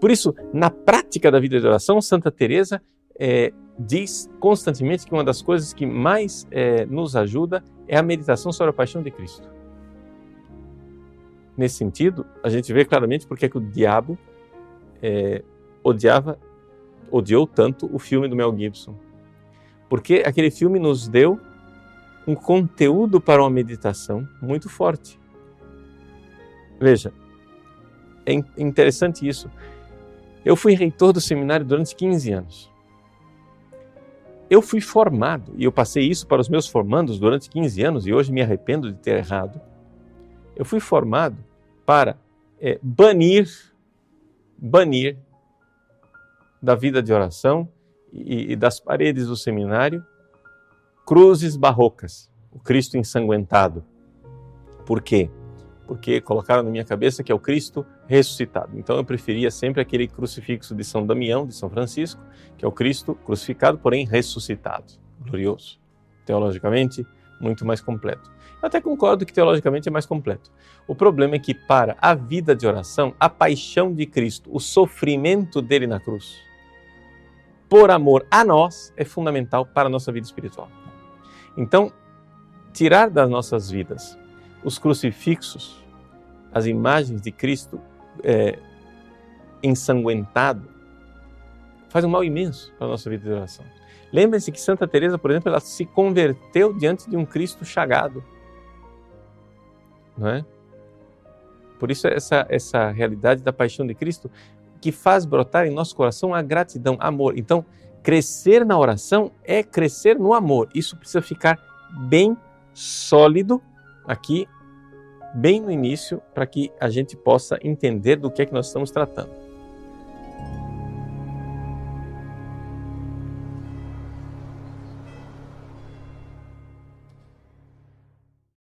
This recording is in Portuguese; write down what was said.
Por isso, na prática da vida de oração, Santa Teresa é, diz constantemente que uma das coisas que mais é, nos ajuda é a meditação sobre a paixão de Cristo. Nesse sentido, a gente vê claramente porque é que o diabo é, odiava, odiou tanto o filme do Mel Gibson. Porque aquele filme nos deu um conteúdo para uma meditação muito forte. Veja, é interessante isso. Eu fui reitor do seminário durante 15 anos. Eu fui formado, e eu passei isso para os meus formandos durante 15 anos, e hoje me arrependo de ter errado. Eu fui formado para é, banir, banir da vida de oração e, e das paredes do seminário cruzes barrocas, o Cristo ensanguentado. Por quê? Porque colocaram na minha cabeça que é o Cristo ressuscitado. Então eu preferia sempre aquele crucifixo de São Damião, de São Francisco, que é o Cristo crucificado, porém ressuscitado. Glorioso. Teologicamente, muito mais completo. Eu até concordo que teologicamente é mais completo. O problema é que, para a vida de oração, a paixão de Cristo, o sofrimento dele na cruz, por amor a nós, é fundamental para a nossa vida espiritual. Então, tirar das nossas vidas os crucifixos, as imagens de Cristo é, ensanguentado, faz um mal imenso para a nossa vida de oração. Lembre-se que Santa Teresa, por exemplo, ela se converteu diante de um Cristo chagado. Não é? Por isso essa essa realidade da paixão de Cristo que faz brotar em nosso coração a gratidão, amor. Então, crescer na oração é crescer no amor. Isso precisa ficar bem sólido aqui, bem no início, para que a gente possa entender do que é que nós estamos tratando.